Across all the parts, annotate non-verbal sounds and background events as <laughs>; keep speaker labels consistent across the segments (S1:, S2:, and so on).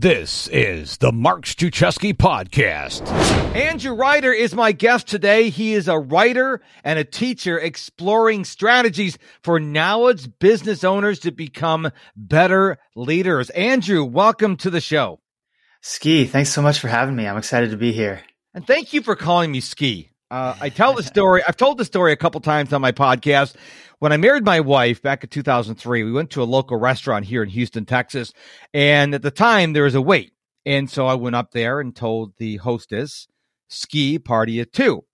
S1: This is the Mark Struczewski podcast. Andrew Ryder is my guest today. He is a writer and a teacher exploring strategies for knowledge business owners to become better leaders. Andrew, welcome to the show.
S2: Ski, thanks so much for having me. I'm excited to be here.
S1: And thank you for calling me Ski. Uh, I tell the story. I've told the story a couple times on my podcast. When I married my wife back in 2003, we went to a local restaurant here in Houston, Texas. And at the time, there was a wait. And so I went up there and told the hostess, ski party at two.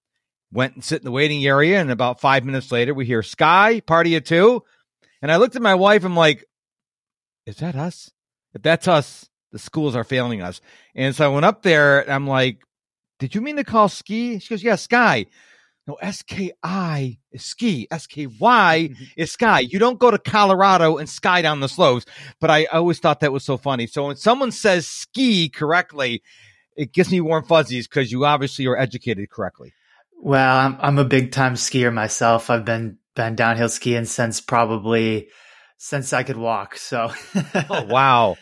S1: Went and sit in the waiting area. And about five minutes later, we hear sky party at two. And I looked at my wife. I'm like, is that us? If that's us, the schools are failing us. And so I went up there and I'm like, did you mean to call ski? She goes, yeah, sky. No, S K I is ski. S K Y <laughs> is sky. You don't go to Colorado and sky down the slopes. But I always thought that was so funny. So when someone says ski correctly, it gives me warm fuzzies because you obviously are educated correctly.
S2: Well, I'm I'm a big time skier myself. I've been been downhill skiing since probably since I could walk. So,
S1: oh wow,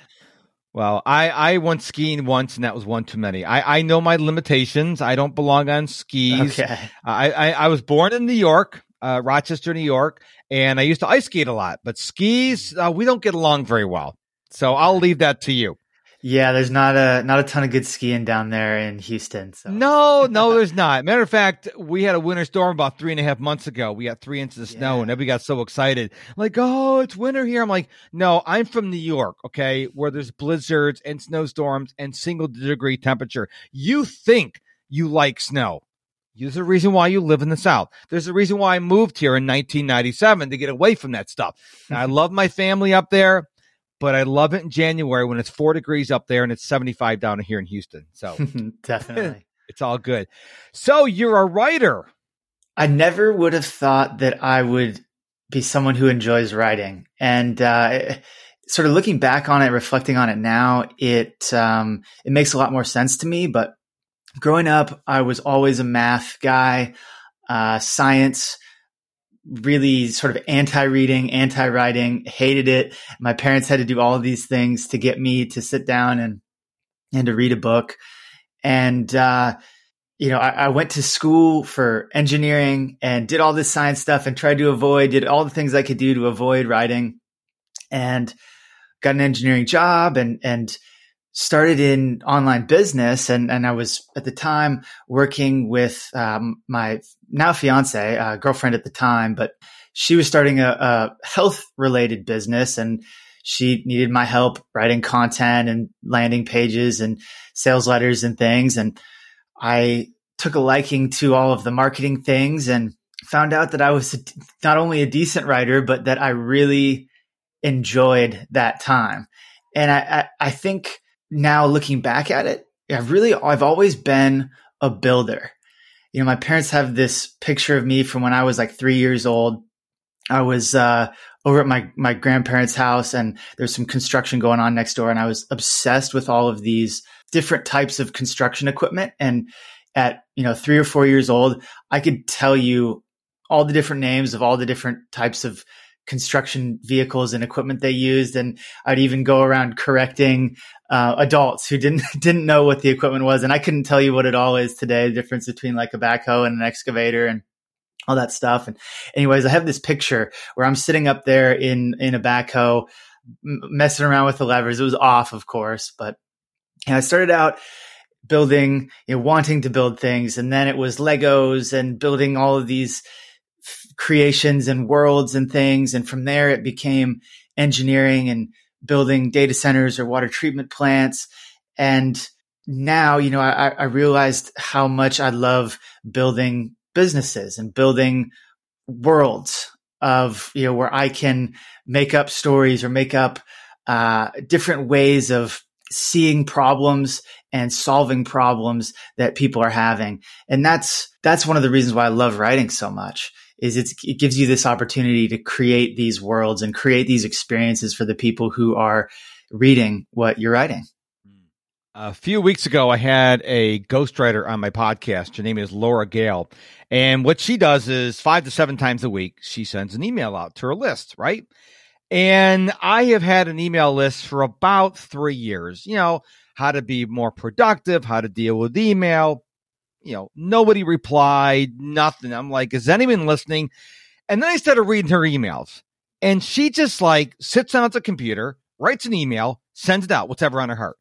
S1: well, I, I went skiing once and that was one too many. I, I know my limitations. I don't belong on skis. Okay. I, I, I was born in New York, uh, Rochester, New York, and I used to ice skate a lot, but skis, uh, we don't get along very well. So I'll leave that to you.
S2: Yeah, there's not a not a ton of good skiing down there in Houston. So.
S1: No, no, there's not. Matter of fact, we had a winter storm about three and a half months ago. We got three inches of snow, yeah. and everybody got so excited, like, "Oh, it's winter here." I'm like, "No, I'm from New York, okay, where there's blizzards and snowstorms and single degree temperature. You think you like snow? There's a reason why you live in the South. There's a reason why I moved here in 1997 to get away from that stuff. I <laughs> love my family up there but I love it in January when it's four degrees up there and it's 75 down here in Houston. So <laughs>
S2: definitely. <laughs>
S1: it's all good. So you're a writer.
S2: I never would have thought that I would be someone who enjoys writing. And uh, sort of looking back on it, reflecting on it now, it um, it makes a lot more sense to me. But growing up, I was always a math guy, uh, science really sort of anti-reading, anti-writing, hated it. My parents had to do all these things to get me to sit down and and to read a book. And uh, you know, I, I, went to school for engineering and did all this science stuff and tried to avoid, did all the things I could do to avoid writing, and got an engineering job and and started in online business and, and I was at the time working with um, my now fiance, uh, girlfriend at the time, but she was starting a, a health related business and she needed my help writing content and landing pages and sales letters and things. And I took a liking to all of the marketing things and found out that I was not only a decent writer, but that I really enjoyed that time. And I, I, I think now looking back at it, I've really, I've always been a builder. You know, my parents have this picture of me from when I was like three years old. I was, uh, over at my, my grandparents' house and there's some construction going on next door. And I was obsessed with all of these different types of construction equipment. And at, you know, three or four years old, I could tell you all the different names of all the different types of construction vehicles and equipment they used. And i'd even go around correcting uh, adults who didn't <laughs> didn't know what the equipment was. And i couldn't tell you what it all is today the difference between like a backhoe and an excavator and all that stuff. And anyways i have this picture where i'm sitting up there in in a backhoe messing around with the levers. It was off of course but i started out building you know wanting to build things. And then it was legos and building all of these creations and worlds and things. And from there, it became engineering and building data centers or water treatment plants. And now, you know, I, I realized how much I love building businesses and building worlds of, you know, where I can make up stories or make up uh, different ways of seeing problems and solving problems that people are having. And that's, that's one of the reasons why I love writing so much is it gives you this opportunity to create these worlds and create these experiences for the people who are reading what you're writing. Hmm.
S1: A few weeks ago, I had a ghostwriter on my podcast. Her name is Laura Gale. And what she does is five to seven times a week, she sends an email out to her list, right? And I have had an email list for about three years, you know, how to be more productive, how to deal with email. You know, nobody replied, nothing. I'm like, is anyone listening? And then I started reading her emails and she just like sits down at the computer, writes an email, sends it out, whatever on her heart.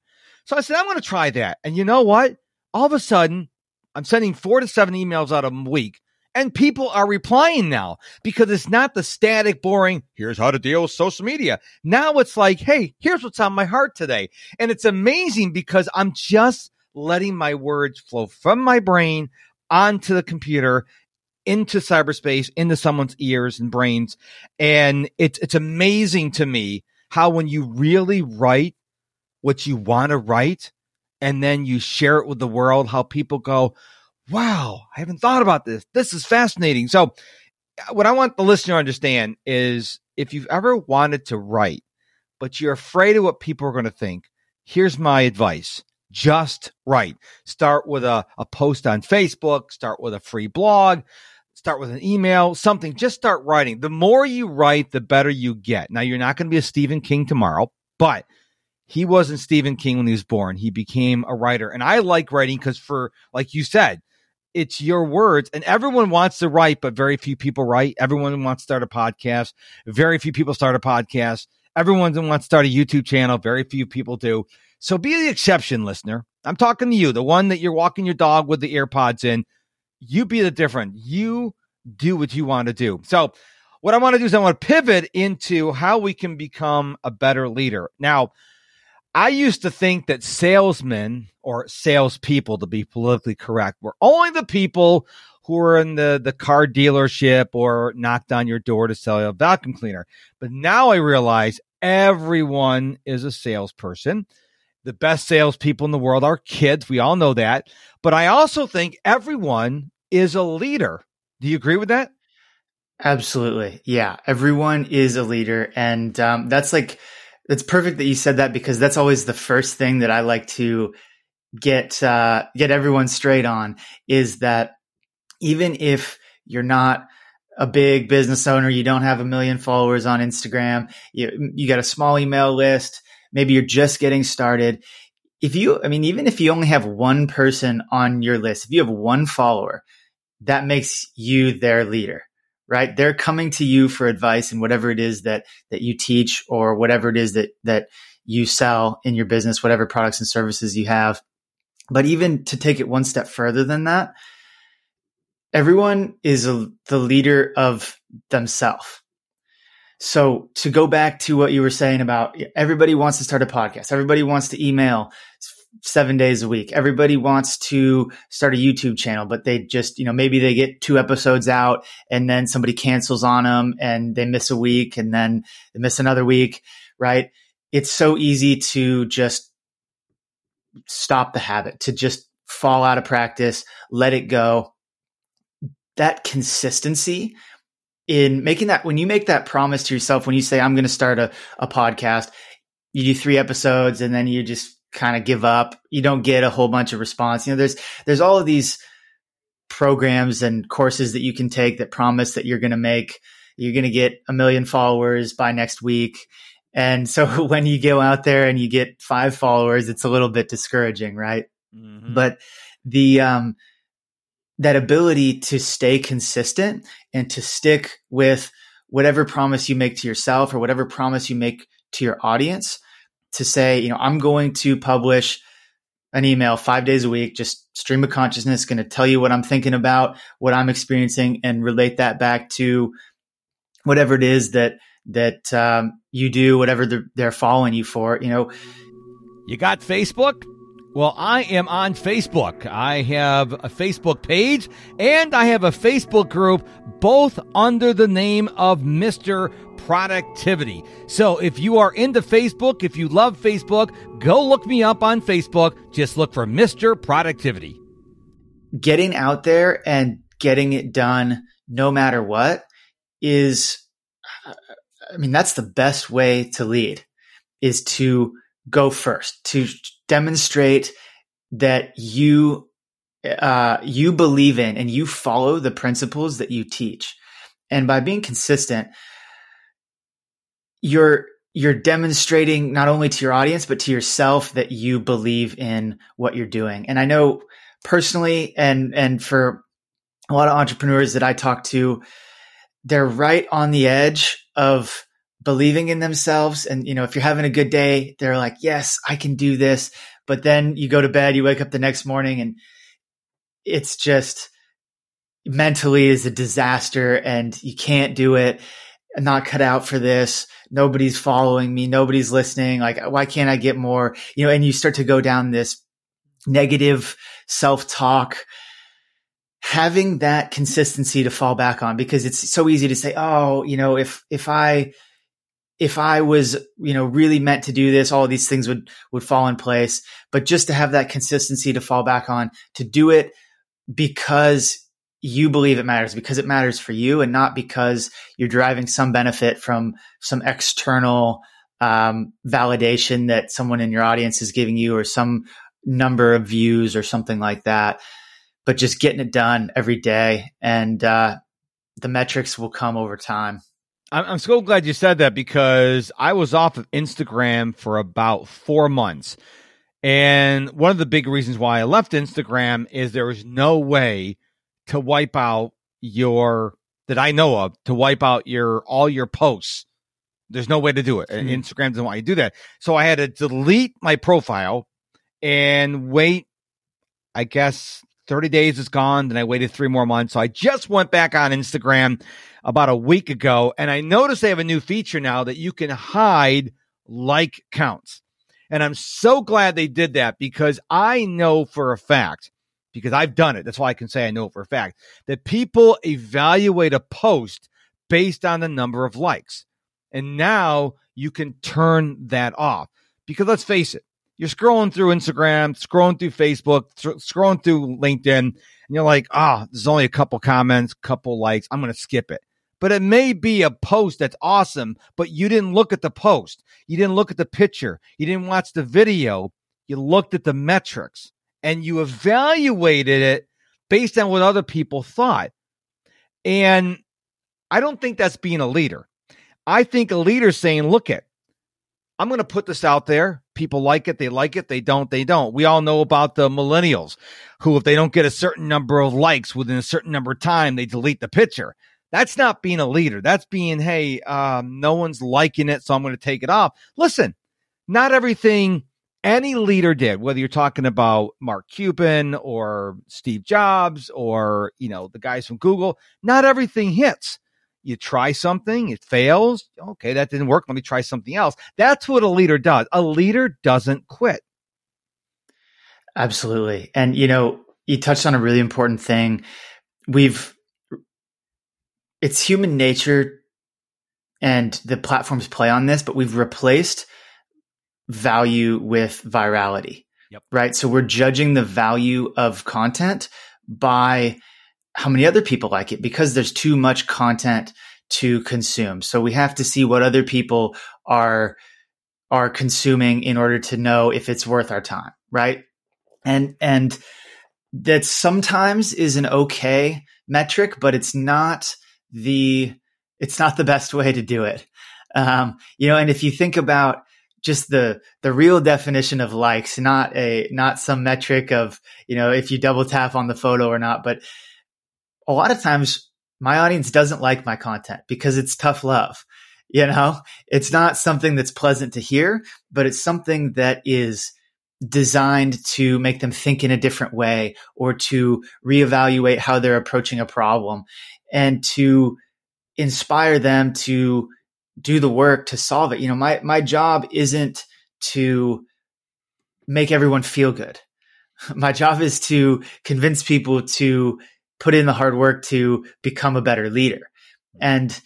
S1: So I said, I'm going to try that. And you know what? All of a sudden, I'm sending four to seven emails out a week and people are replying now because it's not the static, boring, here's how to deal with social media. Now it's like, hey, here's what's on my heart today. And it's amazing because I'm just letting my words flow from my brain onto the computer into cyberspace, into someone's ears and brains. And it's it's amazing to me how when you really write what you want to write and then you share it with the world, how people go, wow, I haven't thought about this. This is fascinating. So, what I want the listener to understand is if you've ever wanted to write, but you're afraid of what people are going to think, here's my advice. Just write. Start with a, a post on Facebook, start with a free blog, start with an email, something. Just start writing. The more you write, the better you get. Now, you're not going to be a Stephen King tomorrow, but he wasn't Stephen King when he was born. He became a writer. And I like writing because, for like you said, it's your words and everyone wants to write but very few people write. Everyone wants to start a podcast. Very few people start a podcast. Everyone wants to start a youtube channel. Very few people do. So be the exception listener. I'm talking to you the one that you're walking your dog with the earpods in. You be the different. You do what you want to do. So what i want to do is i want to pivot into how we can become a better leader. Now I used to think that salesmen or salespeople, to be politically correct, were only the people who were in the, the car dealership or knocked on your door to sell you a vacuum cleaner. But now I realize everyone is a salesperson. The best salespeople in the world are kids. We all know that. But I also think everyone is a leader. Do you agree with that?
S2: Absolutely. Yeah. Everyone is a leader. And um, that's like, it's perfect that you said that because that's always the first thing that I like to get uh, get everyone straight on is that even if you're not a big business owner, you don't have a million followers on Instagram, you you got a small email list, maybe you're just getting started. If you, I mean, even if you only have one person on your list, if you have one follower, that makes you their leader right? They're coming to you for advice and whatever it is that that you teach or whatever it is that that you sell in your business, whatever products and services you have. But even to take it one step further than that, everyone is a, the leader of themselves. So to go back to what you were saying about everybody wants to start a podcast, everybody wants to email seven days a week. Everybody wants to start a YouTube channel, but they just, you know, maybe they get two episodes out and then somebody cancels on them and they miss a week and then they miss another week, right? It's so easy to just stop the habit, to just fall out of practice, let it go. That consistency in making that, when you make that promise to yourself, when you say, I'm going to start a, a podcast, you do three episodes and then you just kind of give up. You don't get a whole bunch of response. You know, there's there's all of these programs and courses that you can take that promise that you're going to make you're going to get a million followers by next week. And so <laughs> when you go out there and you get five followers, it's a little bit discouraging, right? Mm-hmm. But the um that ability to stay consistent and to stick with whatever promise you make to yourself or whatever promise you make to your audience to say, you know, I'm going to publish an email five days a week, just stream of consciousness, going to tell you what I'm thinking about, what I'm experiencing, and relate that back to whatever it is that that um, you do, whatever they're, they're following you for. You know,
S1: you got Facebook. Well, I am on Facebook. I have a Facebook page and I have a Facebook group, both under the name of Mr. Productivity. So if you are into Facebook, if you love Facebook, go look me up on Facebook. Just look for Mr. Productivity.
S2: Getting out there and getting it done no matter what is, I mean, that's the best way to lead is to go first, to demonstrate that you uh, you believe in and you follow the principles that you teach. And by being consistent, you're you're demonstrating not only to your audience but to yourself that you believe in what you're doing. And I know personally and and for a lot of entrepreneurs that I talk to, they're right on the edge of believing in themselves. And, you know, if you're having a good day, they're like, yes, I can do this. But then you go to bed, you wake up the next morning and it's just mentally is a disaster and you can't do it. I'm not cut out for this. Nobody's following me. Nobody's listening. Like, why can't I get more? You know, and you start to go down this negative self talk having that consistency to fall back on because it's so easy to say, oh, you know, if if I if I was, you know, really meant to do this, all these things would would fall in place. But just to have that consistency to fall back on, to do it because you believe it matters, because it matters for you, and not because you're deriving some benefit from some external um, validation that someone in your audience is giving you, or some number of views, or something like that but just getting it done every day and uh, the metrics will come over time.
S1: I'm so glad you said that because I was off of Instagram for about four months. And one of the big reasons why I left Instagram is there was no way to wipe out your that I know of to wipe out your all your posts. There's no way to do it. Mm-hmm. Instagram doesn't want you to do that. So I had to delete my profile and wait, I guess 30 days is gone. Then I waited three more months. So I just went back on Instagram about a week ago and I noticed they have a new feature now that you can hide like counts. And I'm so glad they did that because I know for a fact, because I've done it. That's why I can say I know for a fact that people evaluate a post based on the number of likes. And now you can turn that off because let's face it, you're scrolling through Instagram, scrolling through Facebook, scrolling through LinkedIn, and you're like, ah, oh, there's only a couple comments, couple likes. I'm going to skip it. But it may be a post that's awesome, but you didn't look at the post. You didn't look at the picture. You didn't watch the video. You looked at the metrics and you evaluated it based on what other people thought. And I don't think that's being a leader. I think a leader saying, look at, I'm going to put this out there. People like it. They like it. They don't. They don't. We all know about the millennials who, if they don't get a certain number of likes within a certain number of time, they delete the picture. That's not being a leader. That's being, hey, um, no one's liking it, so I'm going to take it off. Listen, not everything any leader did, whether you're talking about Mark Cuban or Steve Jobs or, you know, the guys from Google, not everything hits you try something, it fails. Okay, that didn't work. Let me try something else. That's what a leader does. A leader doesn't quit.
S2: Absolutely. And, you know, you touched on a really important thing. We've, it's human nature and the platforms play on this, but we've replaced value with virality. Yep. Right. So we're judging the value of content by how many other people like it because there's too much content to consume. So we have to see what other people are are consuming in order to know if it's worth our time, right? And and that sometimes is an okay metric, but it's not the it's not the best way to do it. Um, you know, and if you think about just the the real definition of likes, not a not some metric of you know if you double tap on the photo or not, but a lot of times my audience doesn't like my content because it's tough love. You know, it's not something that's pleasant to hear, but it's something that is designed to make them think in a different way or to reevaluate how they're approaching a problem and to inspire them to do the work to solve it. You know, my, my job isn't to make everyone feel good. <laughs> My job is to convince people to put in the hard work to become a better leader. And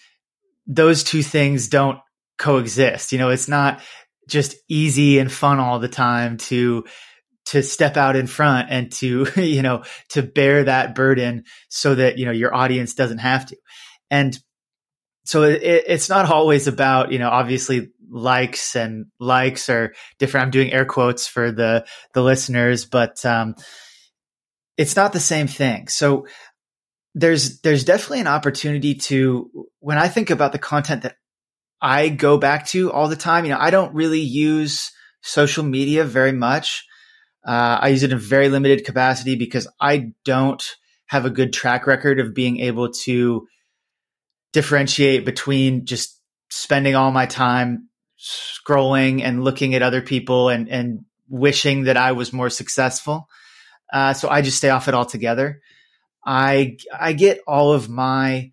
S2: those two things don't coexist. You know, it's not just easy and fun all the time to to step out in front and to <laughs> you know to bear that burden so that you know your audience doesn't have to and so it, it's not always about you know obviously likes and likes are different i'm doing air quotes for the the listeners but um it's not the same thing so there's there's definitely an opportunity to when I think about the content that I go back to all the time. You know, I don't really use social media very much. Uh, I use it in very limited capacity because I don't have a good track record of being able to differentiate between just spending all my time scrolling and looking at other people and, and wishing that I was more successful. Uh, so I just stay off it altogether. I I get all of my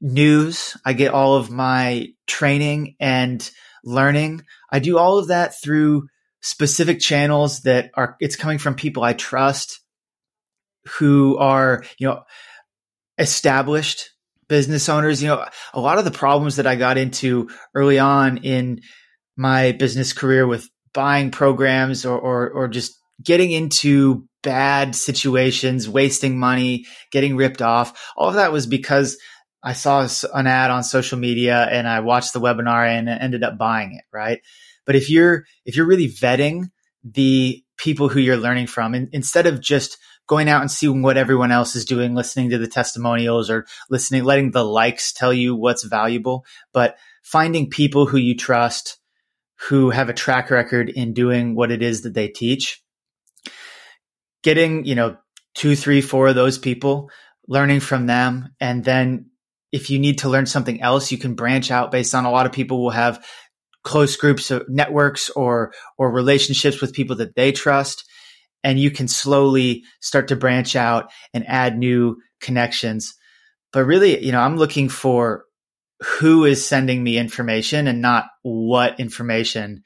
S2: news. I get all of my training and learning. I do all of that through specific channels that are, it's coming from people I trust who are, you know, established business owners. You know, a lot of the problems that I got into early on in my business career with buying programs or, or, or just getting into bad situations, wasting money, getting ripped off. All of that was because I saw an ad on social media and I watched the webinar and ended up buying it, right? But if you're if you're really vetting the people who you're learning from, and instead of just going out and seeing what everyone else is doing, listening to the testimonials or listening, letting the likes tell you what's valuable, but finding people who you trust, who have a track record in doing what it is that they teach, getting, you know, two, three, four of those people, learning from them, and then if you need to learn something else, you can branch out based on a lot of people will have close groups of networks or or relationships with people that they trust and you can slowly start to branch out and add new connections. But really you know i'm looking for who is sending me information and not what information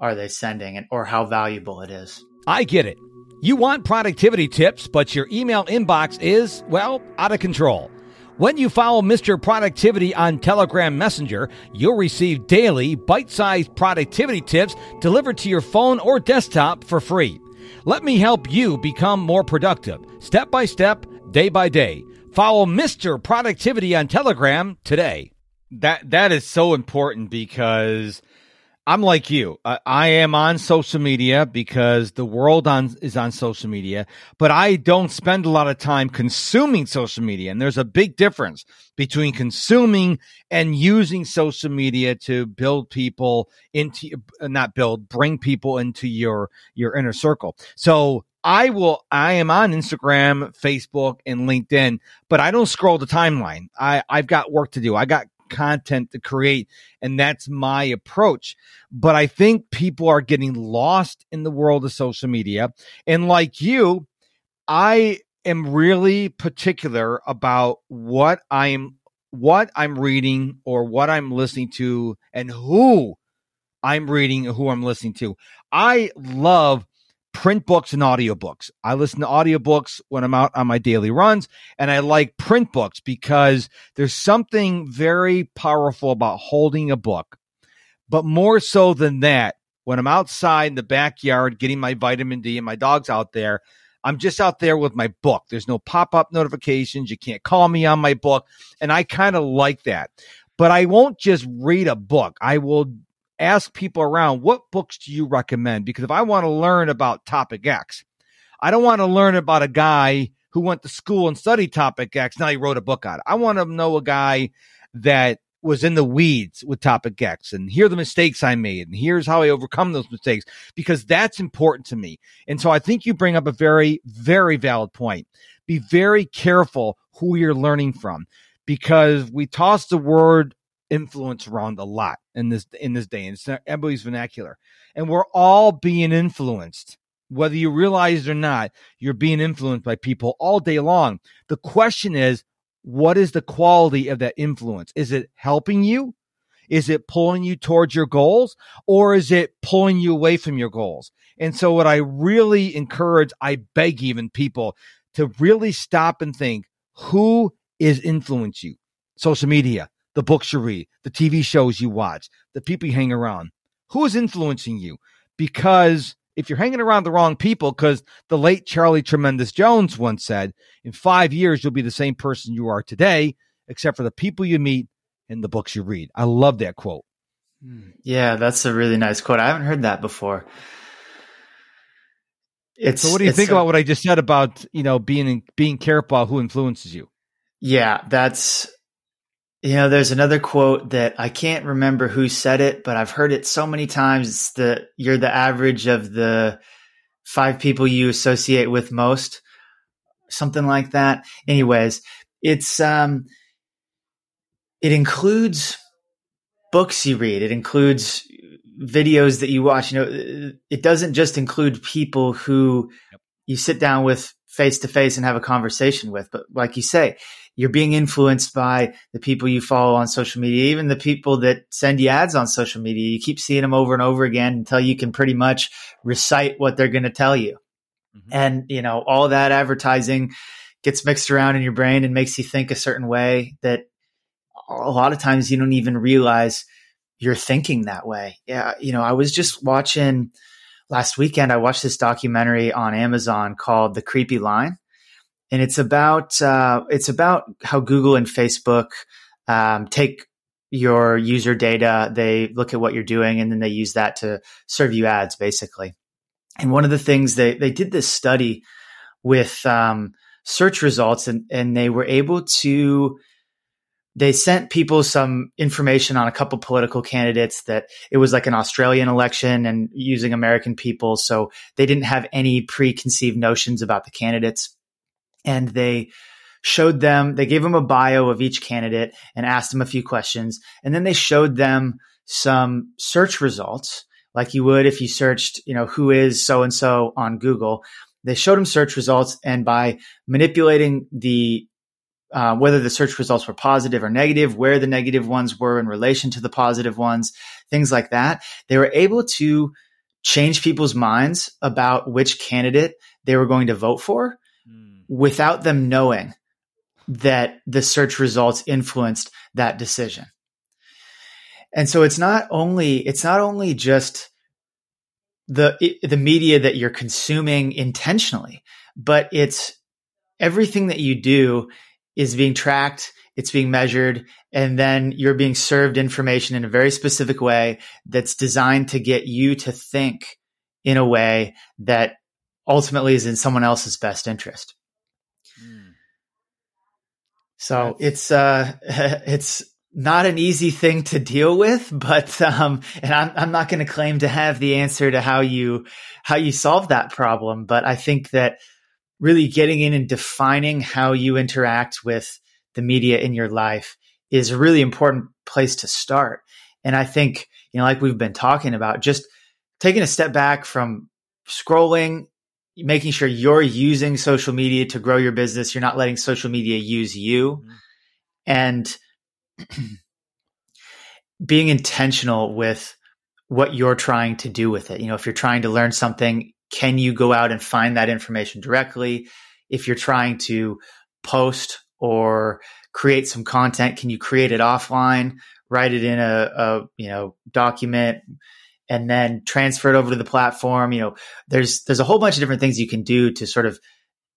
S2: are they sending and or how valuable it is.
S1: I get it. You want productivity tips but your email inbox is well out of control when you follow Mr. Productivity on Telegram Messenger, you'll receive daily bite sized productivity tips delivered to your phone or desktop for free. Let me help you become more productive, step by step, day by day. Follow Mr. Productivity on Telegram today. That that is so important because I'm like you. I, I, am on social media because the world on is on social media, but I don't spend a lot of time consuming social media. And there's a big difference between consuming and using social media to build people into not build, bring people into your your inner circle. So I will I am on Instagram, Facebook, and LinkedIn, but I don't scroll the timeline. I, I've got work to do. I got content to create. And that's my approach. But I think people are getting lost in the world of social media. And like you, I am really particular about what I'm what I'm reading or what I'm listening to and who I'm reading who I'm listening to. I love print books and audiobooks. I listen to audiobooks when I'm out on my daily runs and I like print books because there's something very powerful about holding a book. But more so than that, when I'm outside in the backyard getting my vitamin D and my dog's out there, I'm just out there with my book. There's no pop up notifications. You can't call me on my book. And I kind of like that. But I won't just read a book. I will ask people around, what books do you recommend? Because if I want to learn about topic X, I don't want to learn about a guy who went to school and studied topic X. Now he wrote a book on it. I want to know a guy that was in the weeds with topic X and here are the mistakes I made and here's how I overcome those mistakes because that's important to me. And so I think you bring up a very, very valid point. Be very careful who you're learning from because we toss the word influence around a lot in this in this day, and it's everybody's vernacular, and we're all being influenced. Whether you realize it or not, you're being influenced by people all day long. The question is, what is the quality of that influence? Is it helping you? Is it pulling you towards your goals or is it pulling you away from your goals? And so what I really encourage, I beg even people to really stop and think, who is influence you? Social media, the books you read, the TV shows you watch, the people you hang around. Who is influencing you? Because if you're hanging around the wrong people, because the late Charlie Tremendous Jones once said, in five years, you'll be the same person you are today, except for the people you meet and the books you read. I love that quote.
S2: Hmm. Yeah, that's a really nice quote. I haven't heard that before.
S1: It's, so what do you think a, about what I just said about, you know, being being careful about who influences you?
S2: Yeah, that's You know, there's another quote that I can't remember who said it, but I've heard it so many times. It's the you're the average of the five people you associate with most, something like that. Anyways, it's um, it includes books you read. It includes videos that you watch. You know, it doesn't just include people who you sit down with face to face and have a conversation with, but like you say, you're being influenced by the people you follow on social media, even the people that send you ads on social media. You keep seeing them over and over again until you can pretty much recite what they're going to tell you. Mm-hmm. And, you know, all that advertising gets mixed around in your brain and makes you think a certain way that a lot of times you don't even realize you're thinking that way. Yeah. You know, I was just watching last weekend, I watched this documentary on Amazon called The Creepy Line and it's about uh, it's about how Google and Facebook um, take your user data, they look at what you're doing, and then they use that to serve you ads, basically. And one of the things they they did this study with um, search results, and and they were able to they sent people some information on a couple political candidates that it was like an Australian election and using American people. So they didn't have any preconceived notions about the candidates and they showed them, they gave them a bio of each candidate and asked them a few questions. And then they showed them some search results like you would if you searched, you know, who is so and so on Google. They showed them search results and by manipulating the uh, whether the search results were positive or negative, where the negative ones were in relation to the positive ones, things like that. They were able to change people's minds about which candidate they were going to vote for without them knowing that the search results influenced that decision. And so it's not only it's not only just the the media that you're consuming intentionally, but it's everything that you do is being tracked, it's being measured, and then you're being served information in a very specific way that's designed to get you to think in a way that ultimately is in someone else's best interest. So it's uh <laughs> it's not an easy thing to deal with, but um and I'm I'm not going to claim to have the answer to how you how you solve that problem, but I think that really getting in and defining how you interact with the media in your life is a really important place to start. And I think, you know, like we've been talking about, just taking a step back from scrolling making sure you're using social media to grow your business. You're not letting social media use you. Mm-hmm. And <clears throat> being intentional with what you're trying to do with it. You know, if you're trying to learn something, can you go out and find that information directly? If you're trying to post or create some content, can you create it offline, write it in a, a you know document, and then transfer it over to the platform. You know, there's there's a whole bunch of different things you can do to sort of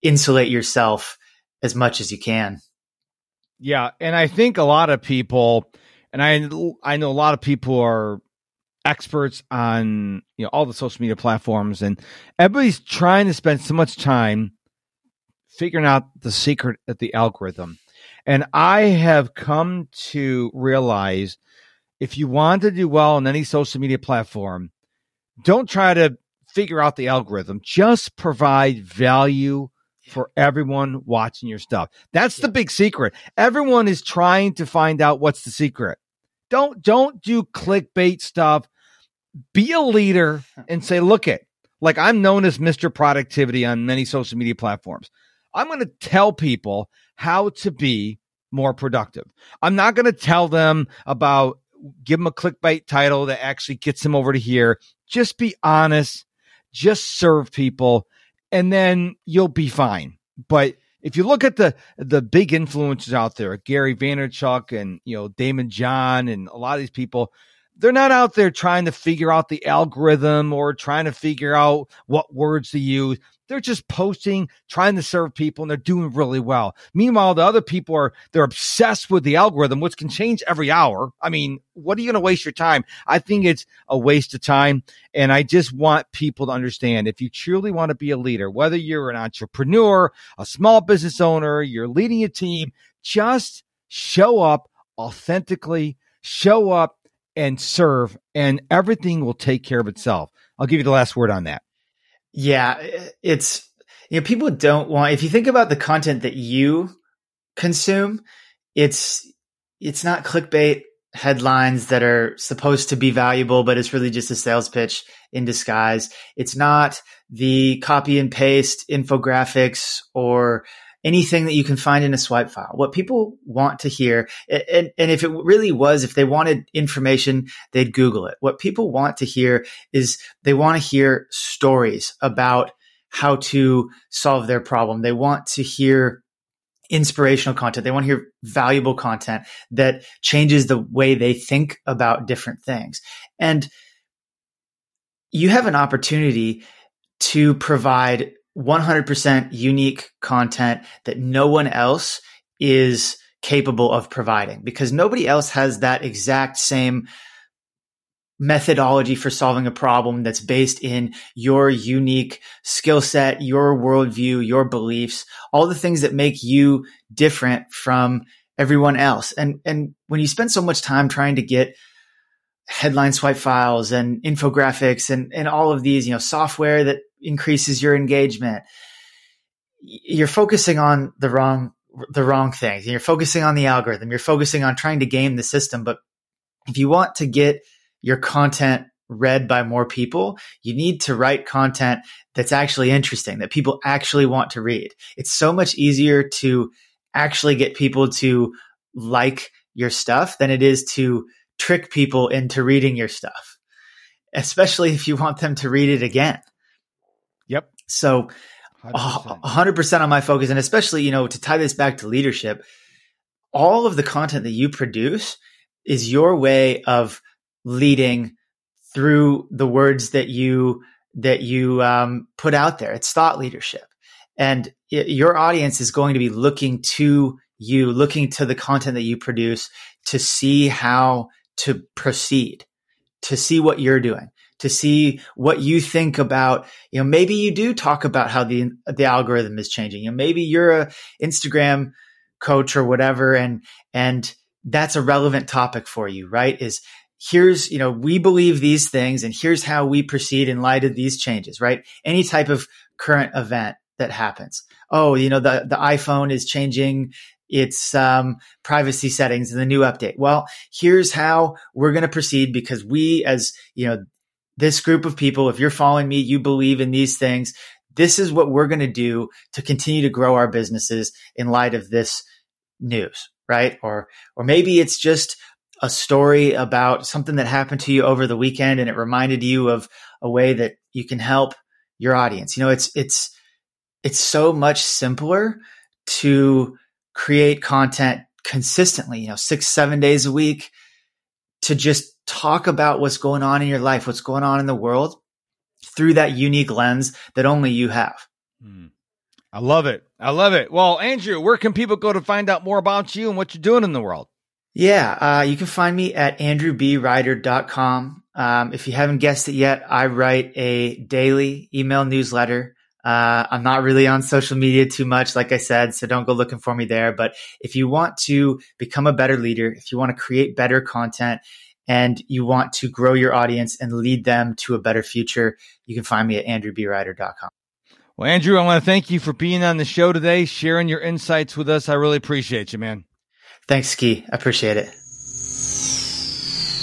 S2: insulate yourself as much as you can.
S1: Yeah, and I think a lot of people, and I I know a lot of people are experts on you know all the social media platforms, and everybody's trying to spend so much time figuring out the secret of the algorithm. And I have come to realize if you want to do well on any social media platform, don't try to figure out the algorithm. Just provide value for everyone watching your stuff. That's the big secret. Everyone is trying to find out what's the secret. Don't don't do clickbait stuff. Be a leader and say, look it, like I'm known as Mr. Productivity on many social media platforms. I'm going to tell people how to be more productive. I'm not going to tell them about give them a clickbait title that actually gets them over to here. Just be honest, just serve people, and then you'll be fine. But if you look at the the big influencers out there, Gary Vaynerchuk and you know Daymond John and a lot of these people, they're not out there trying to figure out the algorithm or trying to figure out what words to use. They're just posting, trying to serve people, and they're doing really well. Meanwhile, the other people are they're obsessed with the algorithm, which can change every hour. I mean, what are you going to waste your time? I think it's a waste of time. And I just want people to understand if you truly want to be a leader, whether you're an entrepreneur, a small business owner, you're leading a team, just show up authentically, show up and serve, and everything will take care of itself. I'll give you the last word on that.
S2: Yeah, it's you know people don't want if you think about the content that you consume, it's it's not clickbait headlines that are supposed to be valuable, but it's really just a sales pitch in disguise. It's not the copy and paste infographics or anything that you can find in a swipe file. What people want to hear, and, and if it really was, if they wanted information, they'd Google it. What people want to hear is they want to hear stories about how to solve their problem. They want to hear inspirational content. They want to hear valuable content that changes the way they think about different things. And you have an opportunity to provide 100% unique content that no one else is capable of providing because nobody else has that exact same methodology for solving a problem that's based in your unique skill set, your worldview, your beliefs, all the things that make you different from everyone else. And, and when you spend so much time trying to get headline swipe files and infographics and, and all of these, you know, software that increases your engagement, you're focusing on the wrong, the wrong things. And you're focusing on the algorithm. You're focusing on trying to game the system. But if you want to get your content read by more people, you need to write content that's actually interesting, that people actually want to read. It's so much easier to actually get people to like your stuff than it is to trick people into reading your stuff, especially if you want them to read it again.
S1: Yep.
S2: So 100%. 100% on my focus. And especially, you know, to tie this back to leadership, all of the content that you produce is your way of leading through the words that you that you um, put out there. It's thought leadership, and it, your audience is going to be looking to you, looking to the content that you produce to see how to proceed, to see what you're doing, to see what you think about. You know, maybe you do talk about how the the algorithm is changing. You know, maybe you're a Instagram coach or whatever, and and that's a relevant topic for you, right? Is here's, you know, we believe these things and here's how we proceed in light of these changes, right? Any type of current event that happens. Oh, you know, the, the iPhone is changing its um, privacy settings in the new update. Well, here's how we're going to proceed because we, as you know, this group of people, if you're following me, you believe in these things. This is what we're going to do to continue to grow our businesses in light of this news, right? Or, or maybe it's just a story about something that happened to you over the weekend and it reminded you of a way that you can help your audience. You know, it's it's it's so much simpler to create content consistently, you know, 6 7 days a week to just talk about what's going on in your life, what's going on in the world through that unique lens that only you have.
S1: Hmm. I love it. I love it. Well, Andrew, where can people go to find out more about you and what you're doing in the world?
S2: Yeah, uh, you can find me at andrewbryder.com. Um, if you haven't guessed it yet, I write a daily email newsletter. Uh, I'm not really on social media too much, like I said, so don't go looking for me there. But if you want to become a better leader, if you want to create better content, and you want to grow your audience and lead them to a better future, you can find me at andrewbryder.com.
S1: Well, Andrew, I want to thank you for being on the show today, sharing your insights with us. I really appreciate you, man.
S2: Thanks, Ski. I appreciate it.